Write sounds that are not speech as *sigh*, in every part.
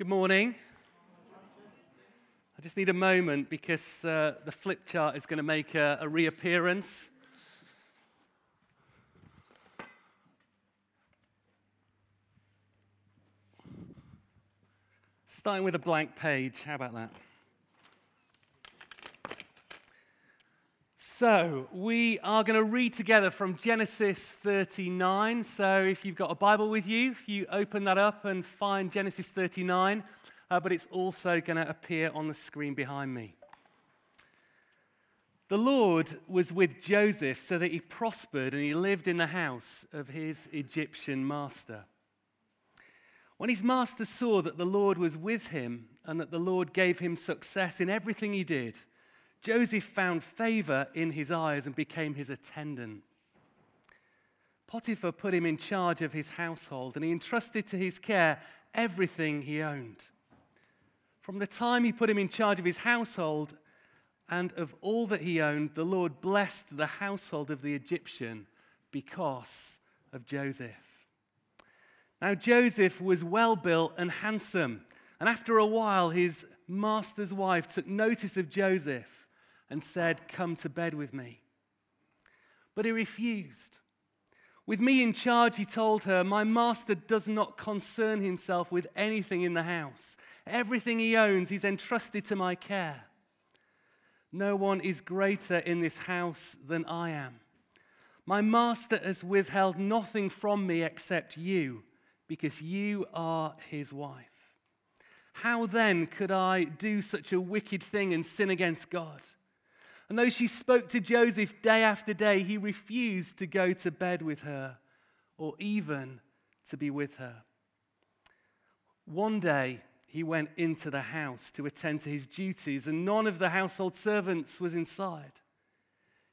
Good morning. I just need a moment because uh, the flip chart is going to make a, a reappearance. Starting with a blank page. How about that? So, we are going to read together from Genesis 39. So, if you've got a Bible with you, if you open that up and find Genesis 39, uh, but it's also going to appear on the screen behind me. The Lord was with Joseph so that he prospered and he lived in the house of his Egyptian master. When his master saw that the Lord was with him and that the Lord gave him success in everything he did, Joseph found favor in his eyes and became his attendant. Potiphar put him in charge of his household and he entrusted to his care everything he owned. From the time he put him in charge of his household and of all that he owned, the Lord blessed the household of the Egyptian because of Joseph. Now, Joseph was well built and handsome. And after a while, his master's wife took notice of Joseph and said, Come to bed with me. But he refused. With me in charge, he told her, My master does not concern himself with anything in the house. Everything he owns, he's entrusted to my care. No one is greater in this house than I am. My master has withheld nothing from me except you because you are his wife. How then could I do such a wicked thing and sin against God? And though she spoke to Joseph day after day, he refused to go to bed with her or even to be with her. One day, he went into the house to attend to his duties, and none of the household servants was inside.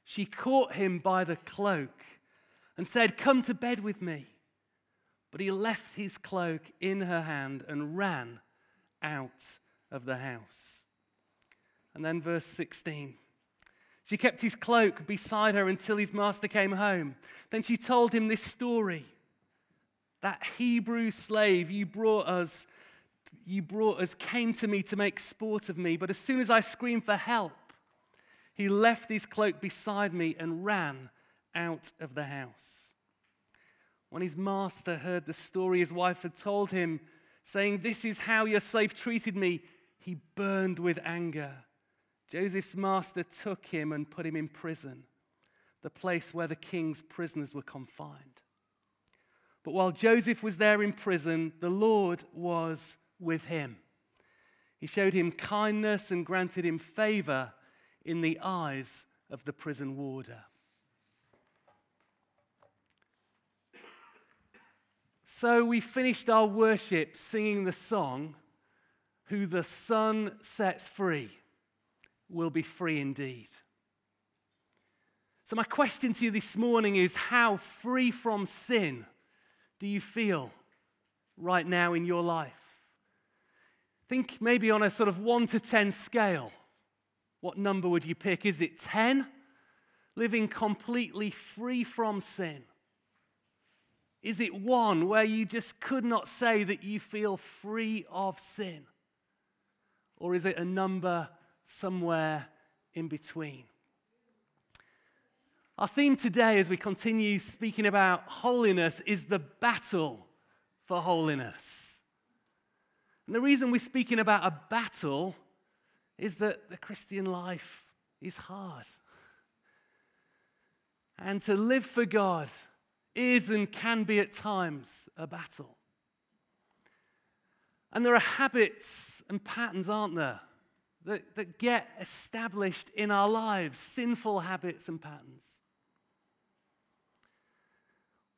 She caught him by the cloak and said, Come to bed with me. But he left his cloak in her hand and ran out of the house. And then, verse 16. She kept his cloak beside her until his master came home. Then she told him this story That Hebrew slave you brought us, you brought us came to me to make sport of me, but as soon as I screamed for help, he left his cloak beside me and ran out of the house. When his master heard the story his wife had told him, saying, This is how your slave treated me, he burned with anger. Joseph's master took him and put him in prison, the place where the king's prisoners were confined. But while Joseph was there in prison, the Lord was with him. He showed him kindness and granted him favor in the eyes of the prison warder. So we finished our worship singing the song, Who the Son sets free will be free indeed. So, my question to you this morning is how free from sin do you feel right now in your life? Think maybe on a sort of 1 to 10 scale. What number would you pick? Is it 10? Living completely free from sin. Is it one where you just could not say that you feel free of sin? Or is it a number somewhere in between? Our theme today, as we continue speaking about holiness, is the battle for holiness. And the reason we're speaking about a battle is that the Christian life is hard. And to live for God is and can be at times a battle. And there are habits and patterns, aren't there, that, that get established in our lives, sinful habits and patterns.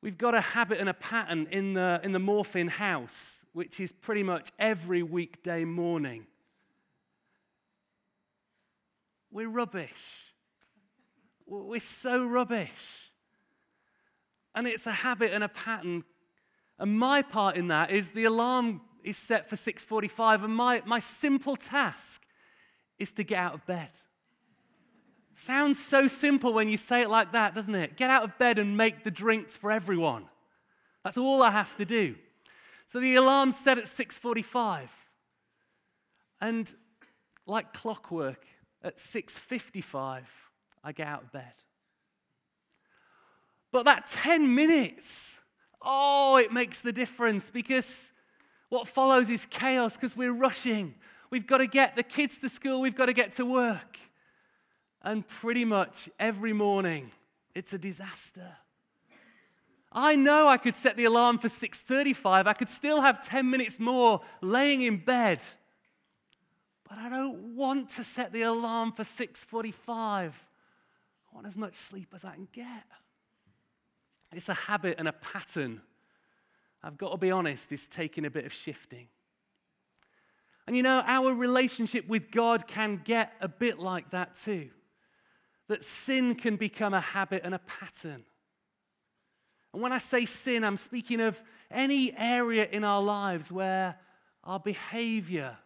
We've got a habit and a pattern in the, in the Morfin house, which is pretty much every weekday morning. We're rubbish. We're so rubbish. And it's a habit and a pattern. And my part in that is the alarm is set for 6:45 and my, my simple task is to get out of bed. Sounds so simple when you say it like that, doesn't it? Get out of bed and make the drinks for everyone. That's all I have to do. So the alarm's set at 6:45. And like clockwork, at 6:55, I get out of bed. But that 10 minutes, oh, it makes the difference because what follows is chaos because we're rushing. We've got to get the kids to school, we've got to get to work. And pretty much every morning, it's a disaster. I know I could set the alarm for 6:35. I could still have 10 minutes more laying in bed. But I don't want to set the alarm for 6:45. I want as much sleep as I can get. It's a habit and a pattern. I've got to be honest, it's taking a bit of shifting. And you know, our relationship with God can get a bit like that too. That sin can become a habit and a pattern. And when I say sin, I'm speaking of any area in our lives where our behavior,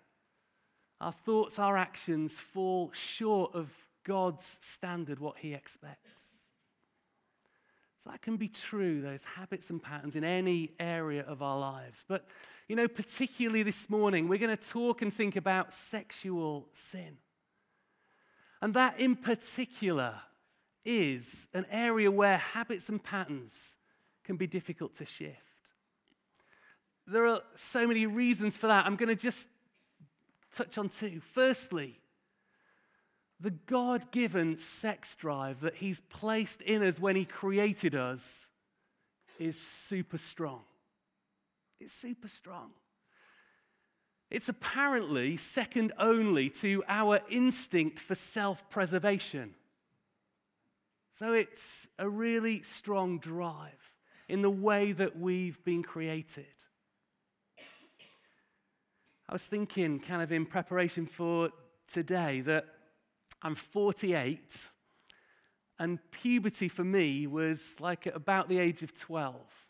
our thoughts, our actions fall short of God's standard, what He expects. So that can be true, those habits and patterns in any area of our lives. But, you know, particularly this morning, we're going to talk and think about sexual sin. And that in particular is an area where habits and patterns can be difficult to shift. There are so many reasons for that. I'm going to just touch on two. Firstly, the God given sex drive that He's placed in us when He created us is super strong. It's super strong. It's apparently second only to our instinct for self preservation. So it's a really strong drive in the way that we've been created. I was thinking, kind of in preparation for today, that I'm 48, and puberty for me was like about the age of 12.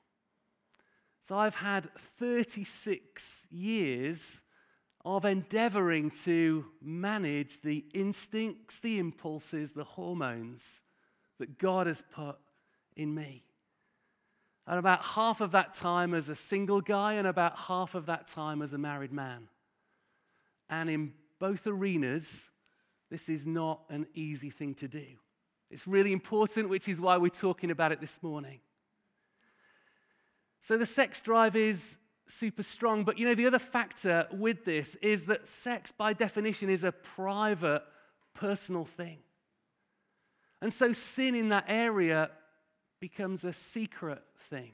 So I've had 36 years of endeavoring to manage the instincts, the impulses, the hormones that God has put in me. And about half of that time as a single guy, and about half of that time as a married man. And in both arenas, this is not an easy thing to do. It's really important, which is why we're talking about it this morning. So the sex drive is super strong, but you know, the other factor with this is that sex, by definition, is a private, personal thing. And so sin in that area becomes a secret thing.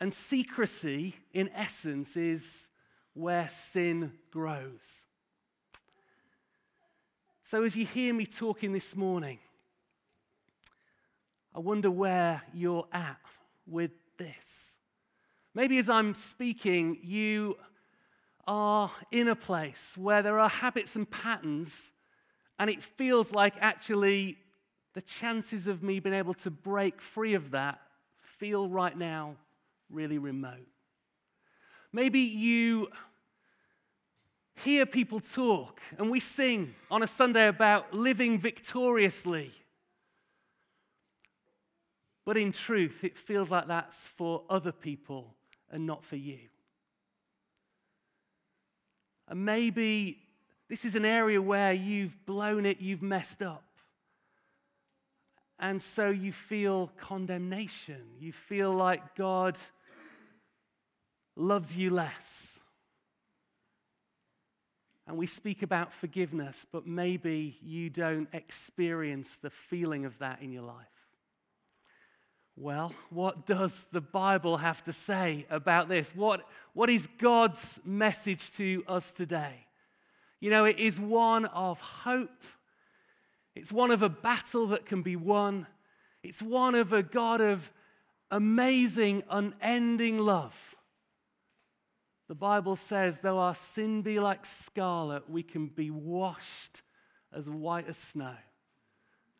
And secrecy, in essence, is where sin grows. So, as you hear me talking this morning, I wonder where you're at with this. Maybe as I'm speaking, you are in a place where there are habits and patterns, and it feels like actually the chances of me being able to break free of that feel right now really remote. Maybe you hear people talk and we sing on a Sunday about living victoriously. But in truth, it feels like that's for other people and not for you. And maybe this is an area where you've blown it, you've messed up. And so you feel condemnation. You feel like God loves you less. And we speak about forgiveness, but maybe you don't experience the feeling of that in your life. Well, what does the Bible have to say about this? What, what is God's message to us today? You know, it is one of hope it's one of a battle that can be won. It's one of a God of amazing, unending love. The Bible says, though our sin be like scarlet, we can be washed as white as snow.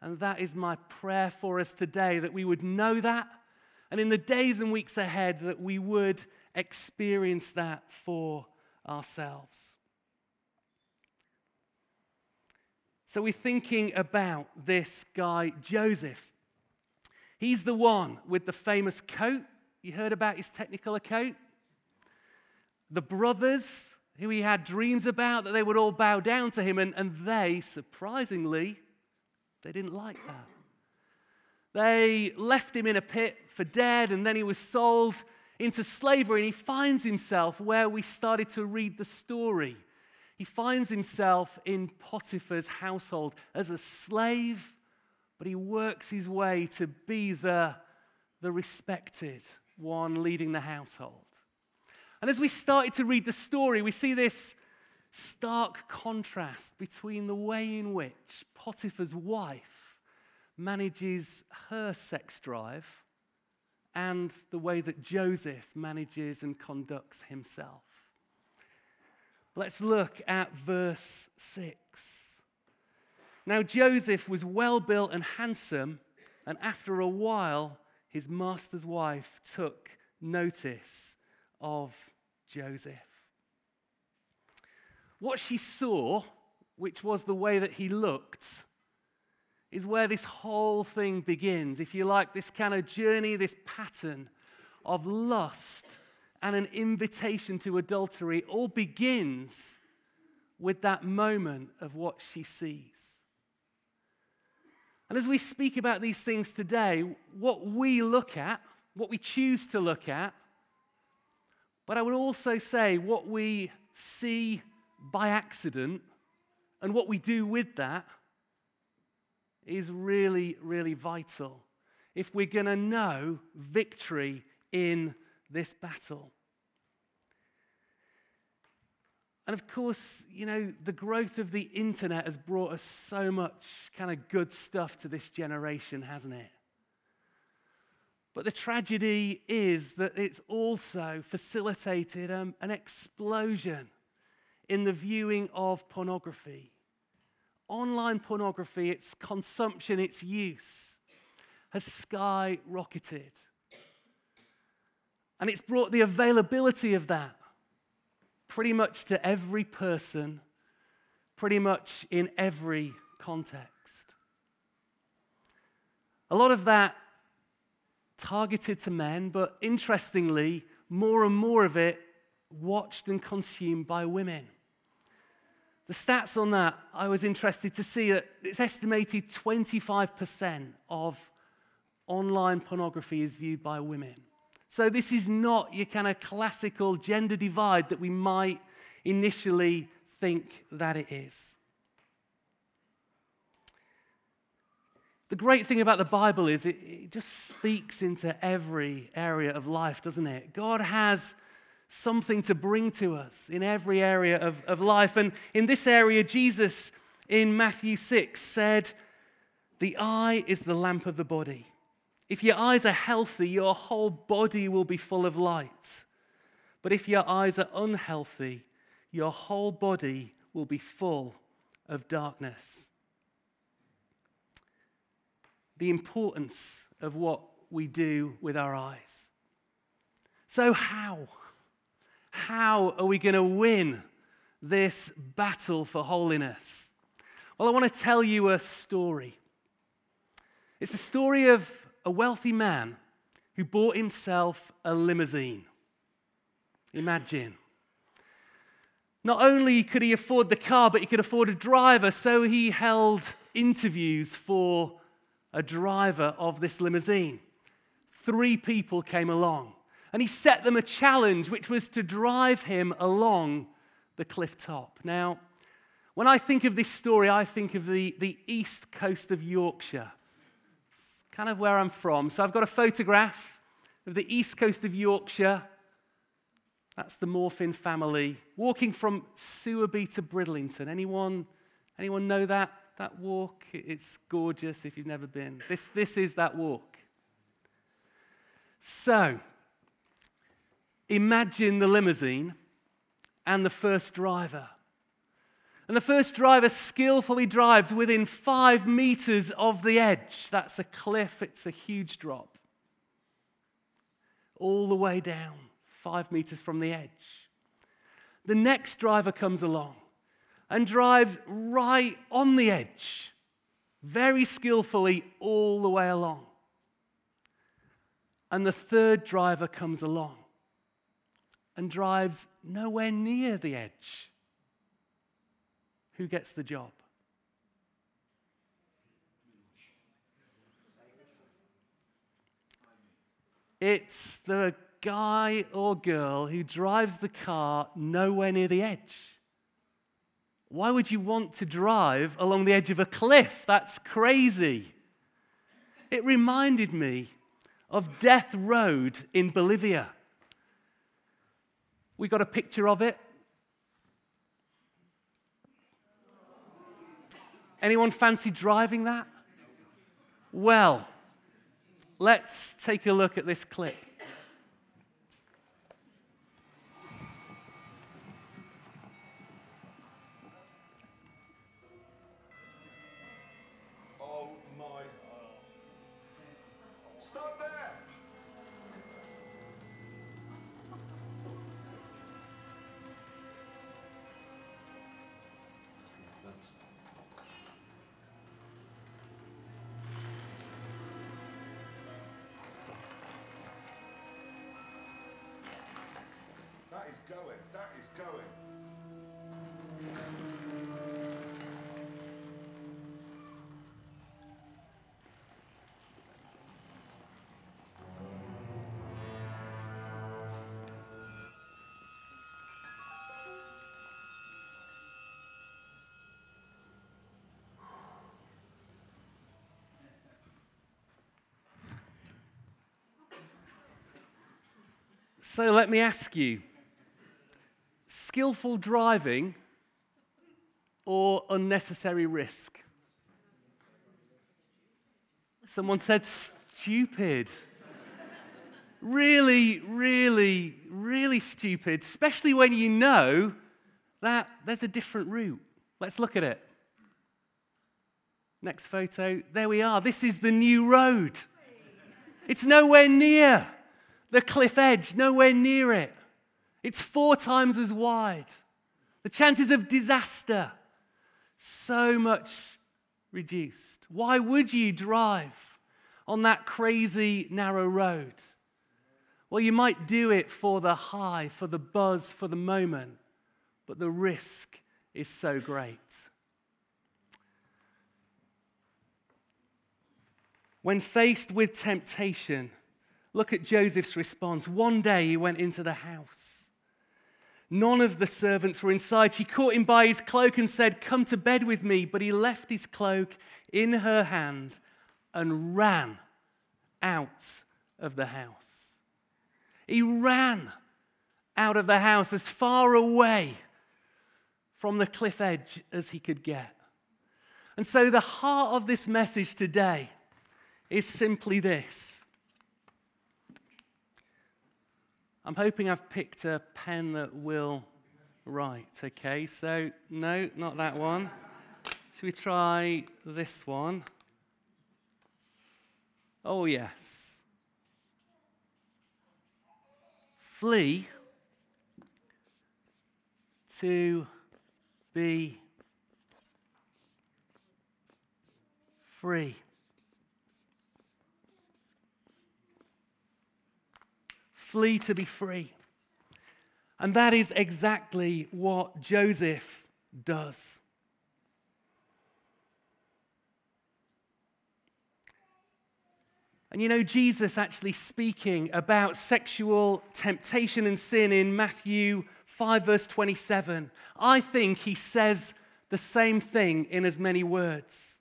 And that is my prayer for us today that we would know that, and in the days and weeks ahead, that we would experience that for ourselves. So we're thinking about this guy, Joseph. He's the one with the famous coat. You heard about his technicolor coat? The brothers, who he had dreams about, that they would all bow down to him. And, and they, surprisingly, they didn't like that. They left him in a pit for dead, and then he was sold into slavery, and he finds himself where we started to read the story. He finds himself in Potiphar's household as a slave, but he works his way to be the, the respected one leading the household. And as we started to read the story, we see this stark contrast between the way in which Potiphar's wife manages her sex drive and the way that Joseph manages and conducts himself. Let's look at verse 6. Now, Joseph was well built and handsome, and after a while, his master's wife took notice of Joseph. What she saw, which was the way that he looked, is where this whole thing begins. If you like, this kind of journey, this pattern of lust and an invitation to adultery all begins with that moment of what she sees. And as we speak about these things today, what we look at, what we choose to look at, but I would also say what we see by accident and what we do with that is really, really vital if we're going to know victory in this battle. And of course, you know, the growth of the internet has brought us so much kind of good stuff to this generation, hasn't it? But the tragedy is that it's also facilitated um, an explosion in the viewing of pornography. Online pornography, its consumption, its use, has skyrocketed. And it's brought the availability of that pretty much to every person, pretty much in every context. A lot of that targeted to men, but interestingly, more and more of it watched and consumed by women. The stats on that, I was interested to see that it's estimated 25% of online pornography is viewed by women. So, this is not your kind of classical gender divide that we might initially think that it is. The great thing about the Bible is it, it, just speaks into every area of life, doesn't it? God has something to bring to us in every area of, of life. And in this area, Jesus in Matthew 6 said, The eye is the lamp of the body. If your eyes are healthy, your whole body will be full of light. But if your eyes are unhealthy, your whole body will be full of darkness the importance of what we do with our eyes. So, how? How are we going to win this battle for holiness? Well, I want to tell you a story. It's the story of a wealthy man who bought himself a limousine. Imagine. Not only could he afford the car, but he could afford a driver, so he held interviews for a driver of this limousine. Three people came along, and he set them a challenge, which was to drive him along the cliff top. Now, when I think of this story, I think of the, the east coast of Yorkshire. It's kind of where I'm from. So I've got a photograph of the east coast of Yorkshire. That's the Morfin family walking from Sewerby to Bridlington. Anyone, anyone know that? that walk. It's gorgeous if you've never been. This, this is that walk. So, imagine the limousine and the first driver. And the first driver skillfully drives within five meters of the edge. That's a cliff, it's a huge drop. All the way down, five meters from the edge. The next driver comes along and drives right on the edge, very skillfully all the way along. And the third driver comes along and drives nowhere near the edge. Who gets the job? It's the guy or girl who drives the car nowhere near the edge. Why would you want to drive along the edge of a cliff? That's crazy. It reminded me of Death Road in Bolivia. We got a picture of it. Anyone fancy driving that? Well, let's take a look at this clip. So let me ask you skillful driving or unnecessary risk? Someone said stupid. really, really, really stupid, especially when you know that there's a different route. Let's look at it. Next photo. There we are. This is the new road. It's nowhere near the cliff edge, nowhere near it. It's four times as wide. The chances of disaster, so much reduced. Why would you drive on that crazy narrow road? Well, you might do it for the high, for the buzz, for the moment, but the risk is so great. When faced with temptation, look at Joseph's response. One day he went into the house None of the servants were inside. She caught him by his cloak and said, Come to bed with me. But he left his cloak in her hand and ran out of the house. He ran out of the house as far away from the cliff edge as he could get. And so, the heart of this message today is simply this I'm hoping I've picked a pen that will write. Okay, so no, not that one. Should we try this one? Oh, yes. Flee to be free. Flee to be free. And that is exactly what Joseph does. And you know, Jesus actually speaking about sexual temptation and sin in Matthew 5, verse 27, I think he says the same thing in as many words.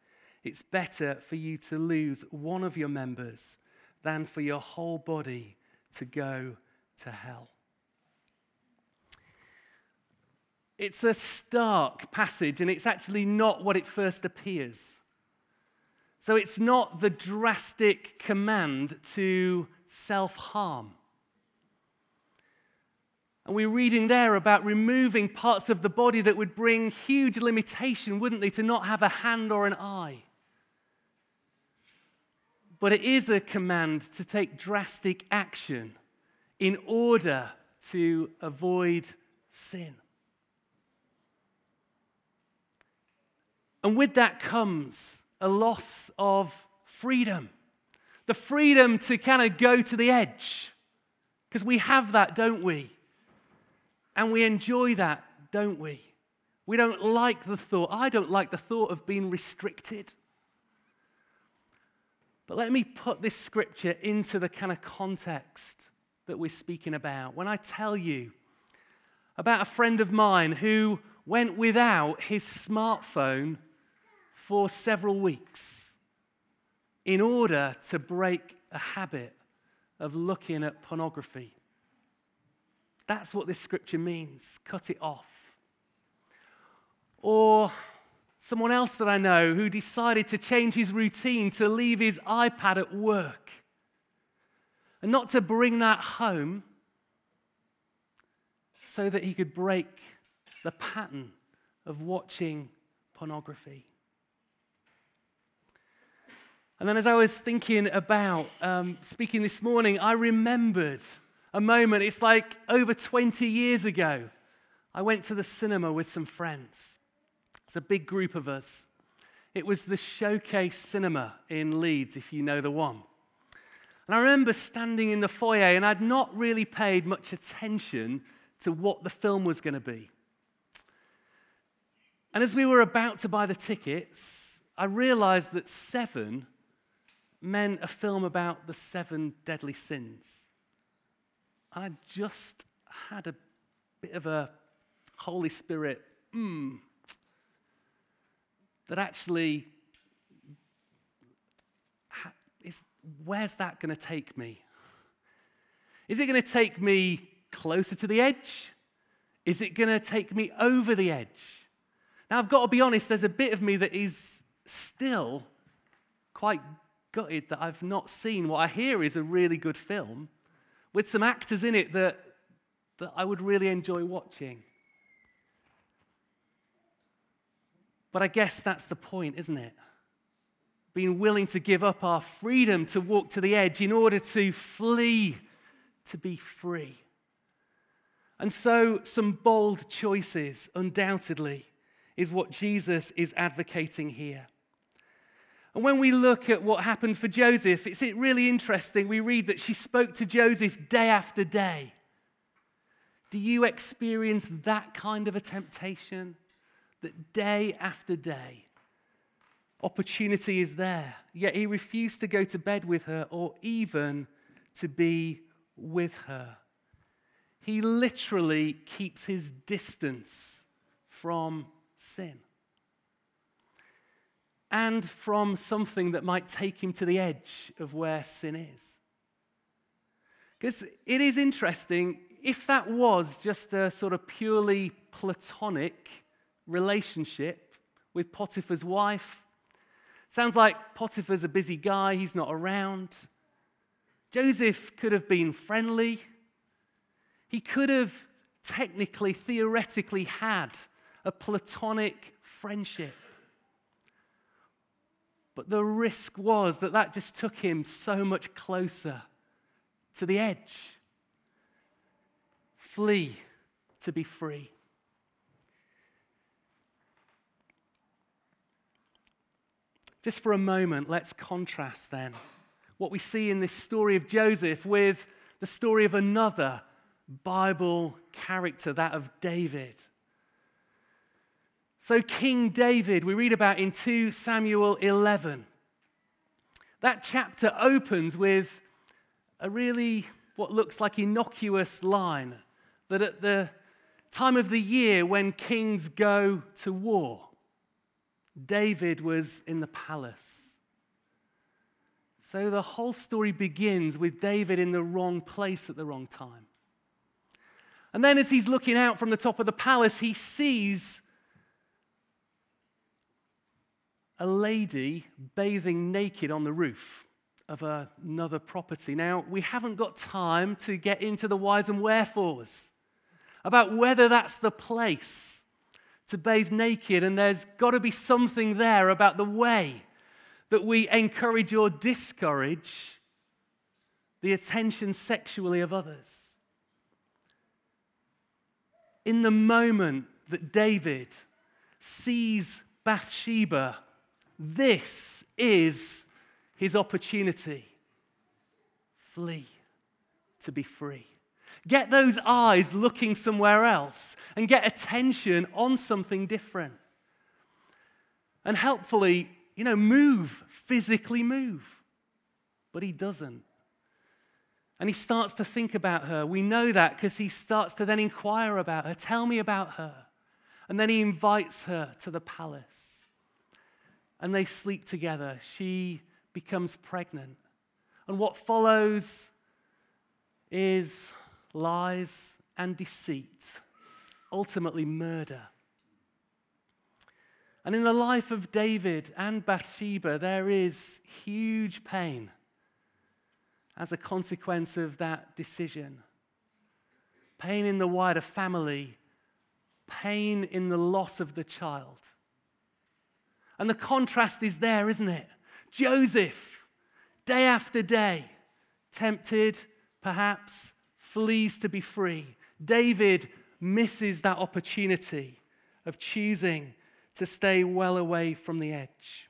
It's better for you to lose one of your members than for your whole body to go to hell. It's a stark passage, and it's actually not what it first appears. So it's not the drastic command to self harm. And we're reading there about removing parts of the body that would bring huge limitation, wouldn't they, to not have a hand or an eye. But it is a command to take drastic action in order to avoid sin. And with that comes a loss of freedom the freedom to kind of go to the edge. Because we have that, don't we? And we enjoy that, don't we? We don't like the thought. I don't like the thought of being restricted. But let me put this scripture into the kind of context that we're speaking about. When I tell you about a friend of mine who went without his smartphone for several weeks in order to break a habit of looking at pornography. That's what this scripture means cut it off. Or someone else that I know who decided to change his routine to leave his iPad at work and not to bring that home so that he could break the pattern of watching pornography. And then, as I was thinking about um, speaking this morning, I remembered a moment. It's like over 20 years ago. I went to the cinema with some friends. It's a big group of us. It was the Showcase Cinema in Leeds, if you know the one. And I remember standing in the foyer, and I'd not really paid much attention to what the film was going to be. And as we were about to buy the tickets, I realized that seven meant a film about the seven deadly sins. And I just had a bit of a Holy Spirit, mm, that actually, is, where's that going to take me? Is it going to take me closer to the edge? Is it going to take me over the edge? Now, I've got to be honest, there's a bit of me that is still quite gutted that I've not seen what I hear is a really good film with some actors in it that, that I would really enjoy watching. But I guess that's the point, isn't it? Being willing to give up our freedom to walk to the edge in order to flee to be free. And so, some bold choices, undoubtedly, is what Jesus is advocating here. And when we look at what happened for Joseph, it's really interesting. We read that she spoke to Joseph day after day. Do you experience that kind of a temptation? That day after day, opportunity is there, yet he refused to go to bed with her or even to be with her. He literally keeps his distance from sin and from something that might take him to the edge of where sin is. Because it is interesting, if that was just a sort of purely platonic relationship with Potiphar's wife, sounds like Potiphar's a busy guy, he's not around. Joseph could have been friendly. He could have technically, theoretically had a platonic friendship. But the risk was that that just took him so much closer to the edge. Flee to be free. Just for a moment, let's contrast then what we see in this story of Joseph with the story of another Bible character, that of David. So, King David, we read about in 2 Samuel 11. That chapter opens with a really, what looks like innocuous line that at the time of the year when kings go to war, David was in the palace. So the whole story begins with David in the wrong place at the wrong time. And then, as he's looking out from the top of the palace, he sees a lady bathing naked on the roof of another property. Now, we haven't got time to get into the whys and wherefores. about whether that's the place to bathe naked, and there's got to be something there about the way that we encourage or discourage the attention sexually of others. In the moment that David sees Bathsheba, this is his opportunity. Flee to be free. Get those eyes looking somewhere else and get attention on something different. And helpfully, you know, move, physically move. But he doesn't. And he starts to think about her. We know that because he starts to then inquire about her. Tell me about her. And then he invites her to the palace. And they sleep together. She becomes pregnant. And what follows is lies and deceit, ultimately murder. And in the life of David and Bathsheba, there is huge pain as a consequence of that decision. Pain in the wider family, pain in the loss of the child. And the contrast is there, isn't it? Joseph, day after day, tempted, perhaps, flees to be free. David misses that opportunity of choosing to stay well away from the edge.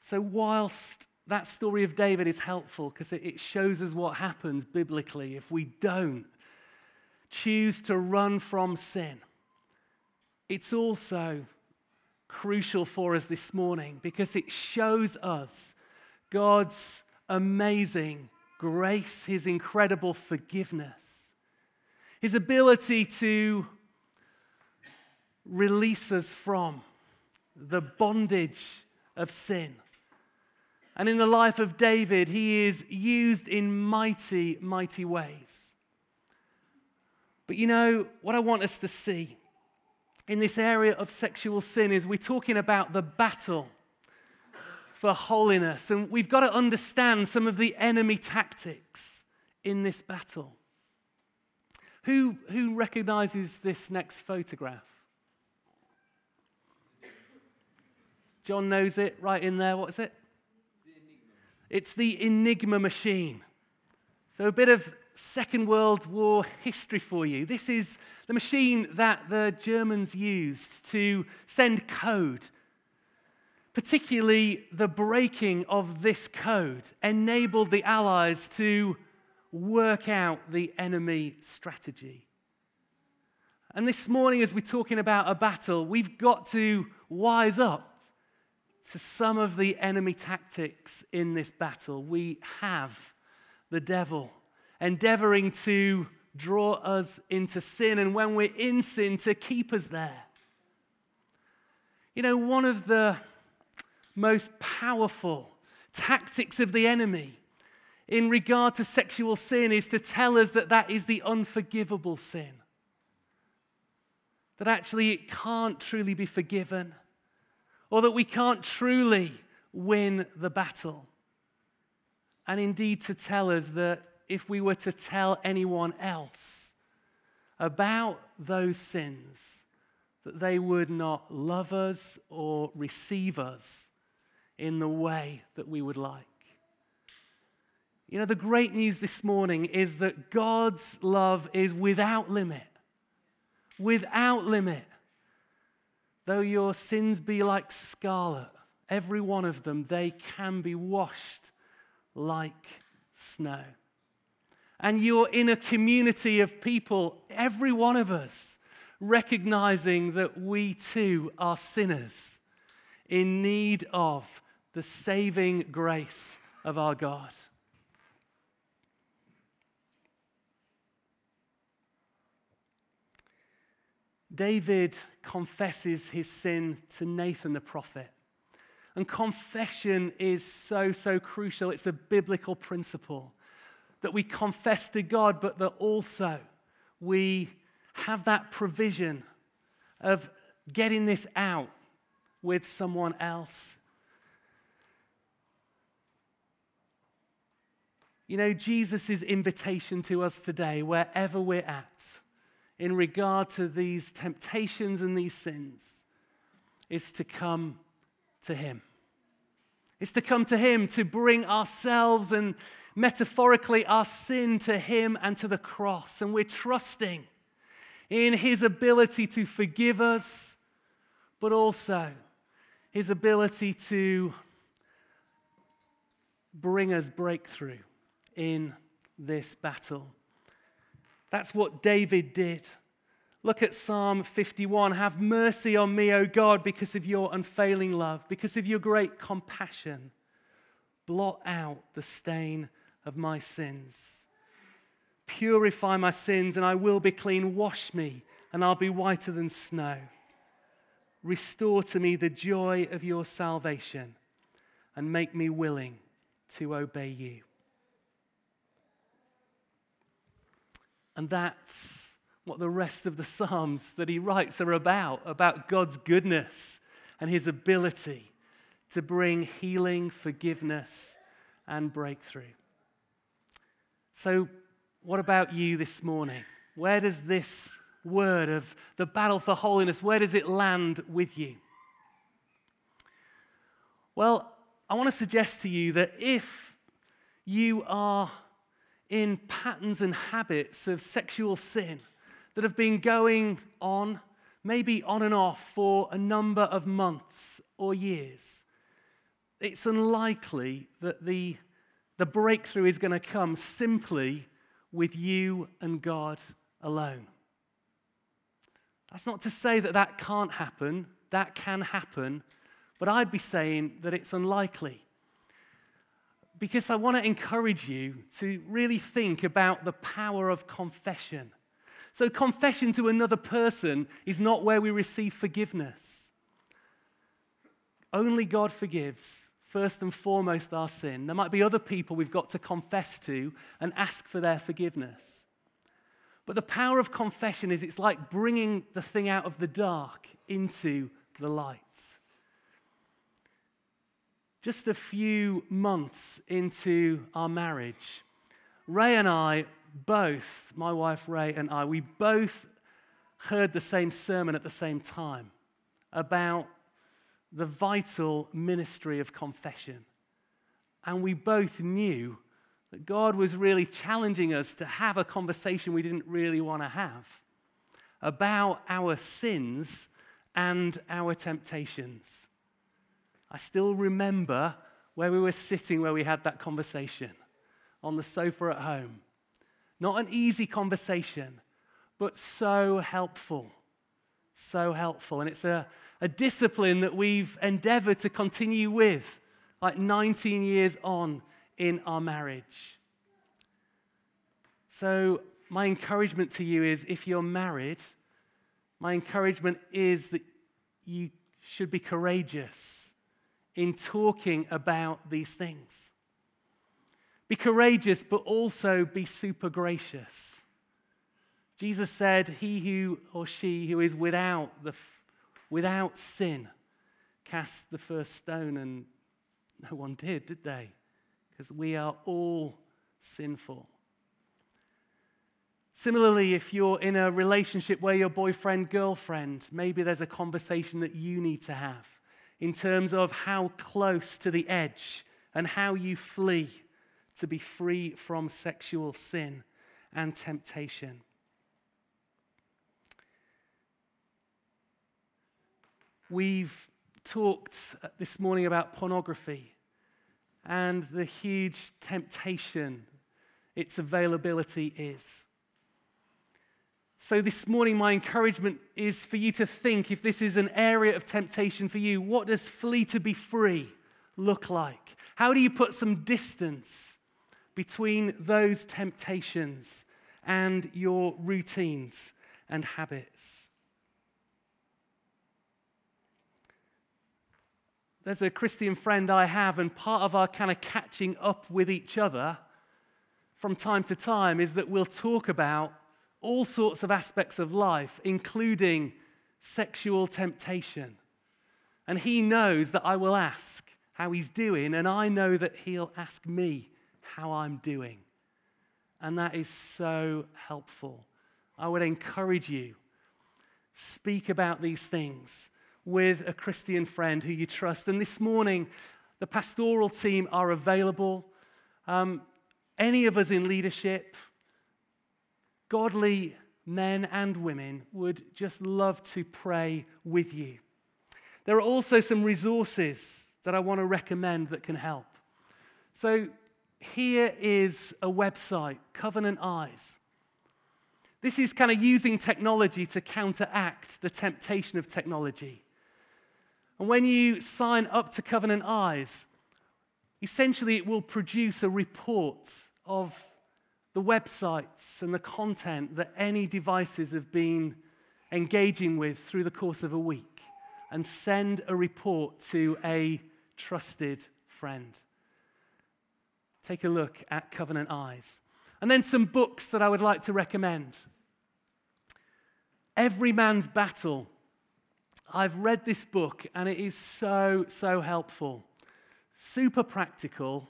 So, whilst that story of David is helpful because it shows us what happens biblically if we don't choose to run from sin, it's also crucial for us this morning because it shows us God's amazing grace, His incredible forgiveness, His ability to release us from the bondage of sin. And in the life of David, he is used in mighty, mighty ways. But you know, what I want us to see in this area of sexual sin is we're talking about the battle for holiness. And we've got to understand some of the enemy tactics in this battle. Who, who recognizes this next photograph? John knows it right in there. What is it? The it's the Enigma machine. So, a bit of Second World War history for you. This is the machine that the Germans used to send code particularly the breaking of this code, enabled the Allies to work out the enemy strategy. And this morning, as we're talking about a battle, we've got to wise up to some of the enemy tactics in this battle. We have the devil endeavoring to draw us into sin, and when we're in sin, to keep us there. You know, one of the most powerful tactics of the enemy in regard to sexual sin is to tell us that that is the unforgivable sin. That actually it can't truly be forgiven, or that we can't truly win the battle. And indeed, to tell us that if we were to tell anyone else about those sins, that they would not love us or receive us in the way that we would like. You know, the great news this morning is that God's love is without limit. Without limit. Though your sins be like scarlet, every one of them, they can be washed like snow. And you're in a community of people, every one of us, recognizing that we too are sinners in need of the saving grace of our God. David confesses his sin to Nathan the prophet. And confession is so, so crucial. It's a biblical principle that we confess to God, but that also we have that provision of getting this out with someone else You know, Jesus' invitation to us today, wherever we're at, in regard to these temptations and these sins, is to come to Him. It's to come to Him, to bring ourselves and metaphorically our sin to Him and to the cross. And we're trusting in His ability to forgive us, but also His ability to bring us breakthrough in this battle. That's what David did. Look at Psalm 51. Have mercy on me, O God, because of your unfailing love, because of your great compassion. Blot out the stain of my sins. Purify my sins, and I will be clean. Wash me, and I'll be whiter than snow. Restore to me the joy of your salvation, and make me willing to obey you. And that's what the rest of the Psalms that he writes are about about God's goodness and his ability to bring healing, forgiveness, and breakthrough. So, what about you this morning? Where does this word of the battle for holiness, where does it land with you? Well, I want to suggest to you that if you are in patterns and habits of sexual sin that have been going on, maybe on and off, for a number of months or years, it's unlikely that the, the breakthrough is going to come simply with you and God alone. That's not to say that that can't happen, that can happen, but I'd be saying that it's unlikely because I want to encourage you to really think about the power of confession. So, confession to another person is not where we receive forgiveness. Only God forgives, first and foremost, our sin. There might be other people we've got to confess to and ask for their forgiveness. But the power of confession is it's like bringing the thing out of the dark into the light just a few months into our marriage, Ray and I both, my wife Ray and I, we both heard the same sermon at the same time about the vital ministry of confession. And we both knew that God was really challenging us to have a conversation we didn't really want to have about our sins and our temptations. I still remember where we were sitting, where we had that conversation on the sofa at home. Not an easy conversation, but so helpful. So helpful. And it's a, a discipline that we've endeavored to continue with, like 19 years on in our marriage. So, my encouragement to you is if you're married, my encouragement is that you should be courageous in talking about these things. Be courageous, but also be super gracious. Jesus said, He who or she who is without, the, without sin cast the first stone, and no one did, did they? Because we are all sinful. Similarly, if you're in a relationship where your boyfriend, girlfriend, maybe there's a conversation that you need to have in terms of how close to the edge and how you flee to be free from sexual sin and temptation. We've talked this morning about pornography and the huge temptation its availability is. So, this morning, my encouragement is for you to think if this is an area of temptation for you, what does flee to be free look like? How do you put some distance between those temptations and your routines and habits? There's a Christian friend I have, and part of our kind of catching up with each other from time to time is that we'll talk about all sorts of aspects of life, including sexual temptation. And he knows that I will ask how he's doing, and I know that he'll ask me how I'm doing. And that is so helpful. I would encourage you speak about these things with a Christian friend who you trust. And this morning, the pastoral team are available. Um, any of us in leadership, godly men and women, would just love to pray with you. There are also some resources that I want to recommend that can help. So, here is a website, Covenant Eyes. This is kind of using technology to counteract the temptation of technology. And when you sign up to Covenant Eyes, essentially it will produce a report of the websites and the content that any devices have been engaging with through the course of a week and send a report to a trusted friend. Take a look at Covenant Eyes. And then some books that I would like to recommend. Every Man's Battle. I've read this book and it is so, so helpful. Super practical,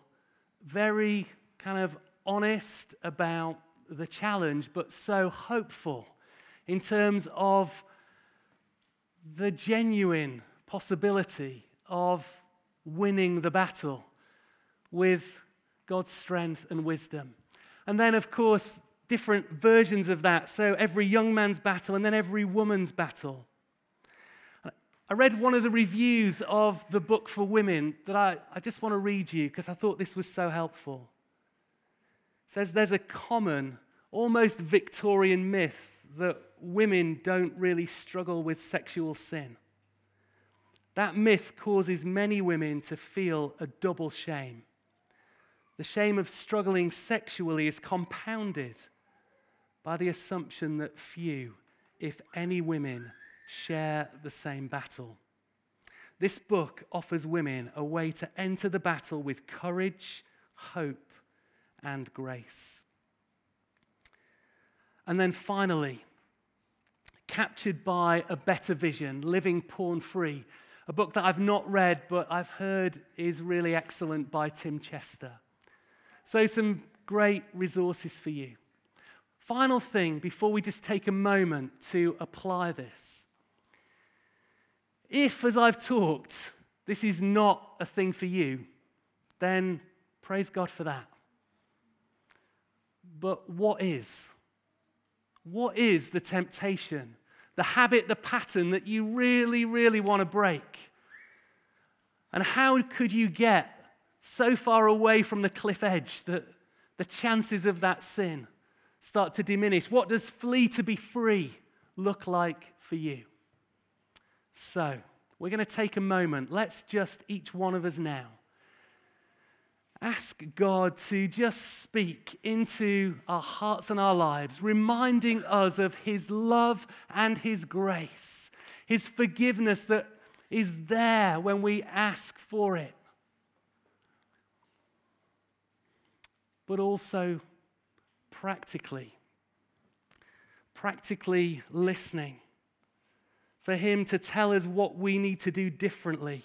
very kind of honest about the challenge, but so hopeful in terms of the genuine possibility of winning the battle with God's strength and wisdom. And then, of course, different versions of that. So every young man's battle and then every woman's battle. I read one of the reviews of the book for women that I, I just want to read you because I thought this was so helpful. Says there's a common, almost Victorian myth that women don't really struggle with sexual sin. That myth causes many women to feel a double shame. The shame of struggling sexually is compounded by the assumption that few, if any, women share the same battle. This book offers women a way to enter the battle with courage, hope, and grace. And then finally, captured by a better vision, living porn free, a book that I've not read but I've heard is really excellent by Tim Chester. So, some great resources for you. Final thing before we just take a moment to apply this. If, as I've talked, this is not a thing for you, then praise God for that. But what is? What is the temptation, the habit, the pattern that you really, really want to break? And how could you get so far away from the cliff edge that the chances of that sin start to diminish. What does flee to be free look like for you? So, we're going to take a moment. Let's just, each one of us now, ask God to just speak into our hearts and our lives, reminding us of His love and His grace, His forgiveness that is there when we ask for it. But also practically, practically listening for Him to tell us what we need to do differently.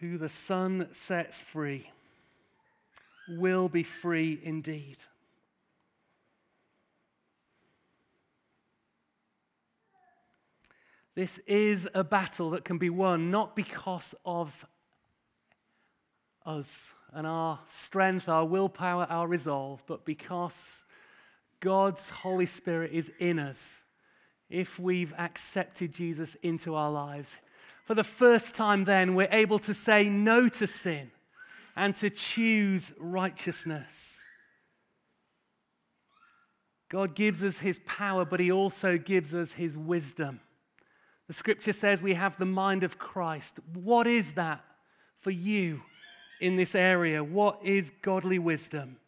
Who the Son sets free will be free indeed. This is a battle that can be won not because of us and our strength, our willpower, our resolve, but because God's Holy Spirit is in us if we've accepted Jesus into our lives for the first time, then, we're able to say no to sin and to choose righteousness. God gives us his power, but he also gives us his wisdom. The scripture says we have the mind of Christ. What is that for you in this area. What is godly wisdom?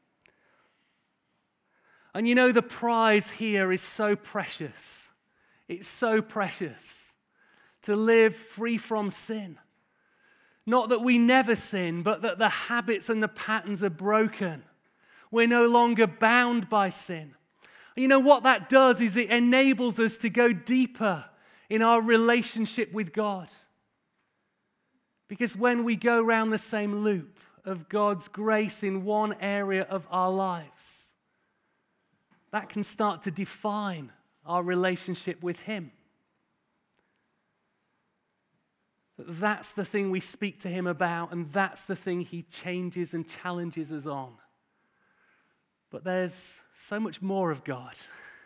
And you know, the prize here is so precious. It's so precious to live free from sin. Not that we never sin, but that the habits and the patterns are broken. We're no longer bound by sin. You know what that does is it enables us to go deeper in our relationship with God. Because when we go round the same loop of God's grace in one area of our lives, that can start to define our relationship with Him. That's the thing we speak to Him about, and that's the thing He changes and challenges us on. But there's so much more of God,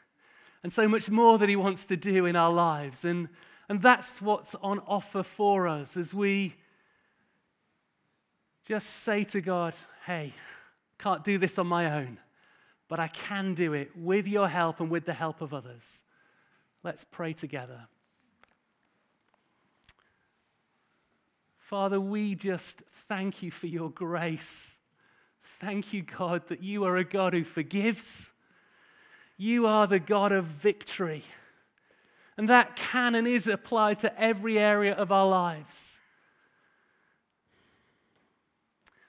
*laughs* and so much more that He wants to do in our lives. And, and that's what's on offer for us as we just say to God, hey, can't do this on my own but I can do it with your help and with the help of others. Let's pray together. Father, we just thank you for your grace. Thank you, God, that you are a God who forgives. You are the God of victory. And that can and is applied to every area of our lives.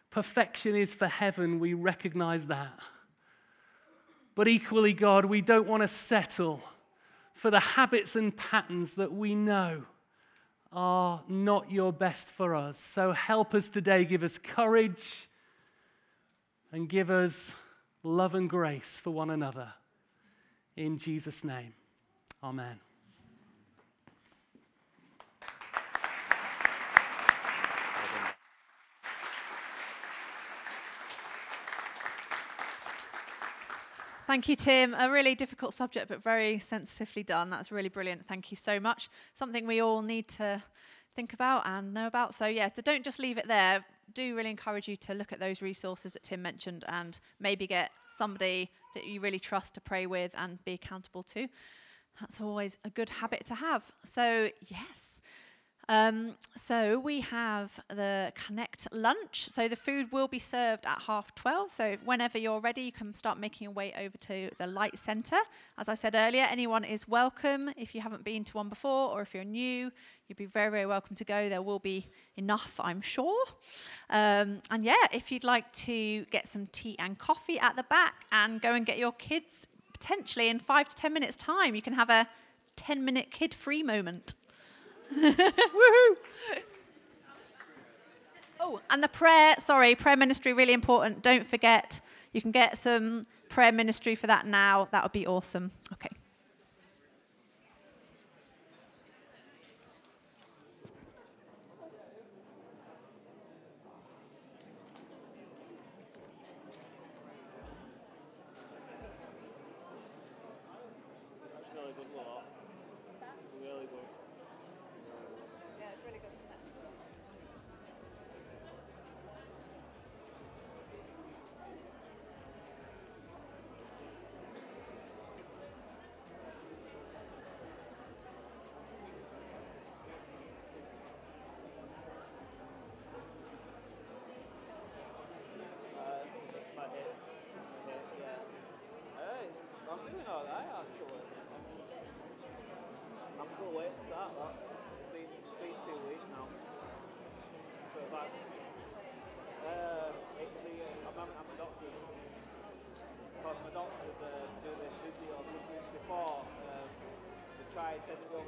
Perfection is for heaven, we recognize that. But equally, God, we don't want to settle for the habits and patterns that we know are not your best for us. So help us today, give us courage and give us love and grace for one another. In Jesus' name, amen. Thank you, Tim. A really difficult subject, but very sensitively done. That's really brilliant. Thank you so much. Something we all need to think about and know about. So, yeah, so don't just leave it there. Do really encourage you to look at those resources that Tim mentioned and maybe get somebody that you really trust to pray with and be accountable to. That's always a good habit to have. So, yes. Um, so we have the Connect lunch. So the food will be served at half 12. So whenever you're ready, you can start making your way over to the Light Centre. As I said earlier, anyone is welcome. If you haven't been to one before or if you're new, you'd be very, very welcome to go. There will be enough, I'm sure. Um, and yeah, if you'd like to get some tea and coffee at the back and go and get your kids potentially in five to 10 minutes' time, you can have a 10 minute kid free moment. Woohoo! Oh, and the prayer, sorry, prayer ministry, really important. Don't forget, you can get some prayer ministry for that now. That would be awesome. Okay.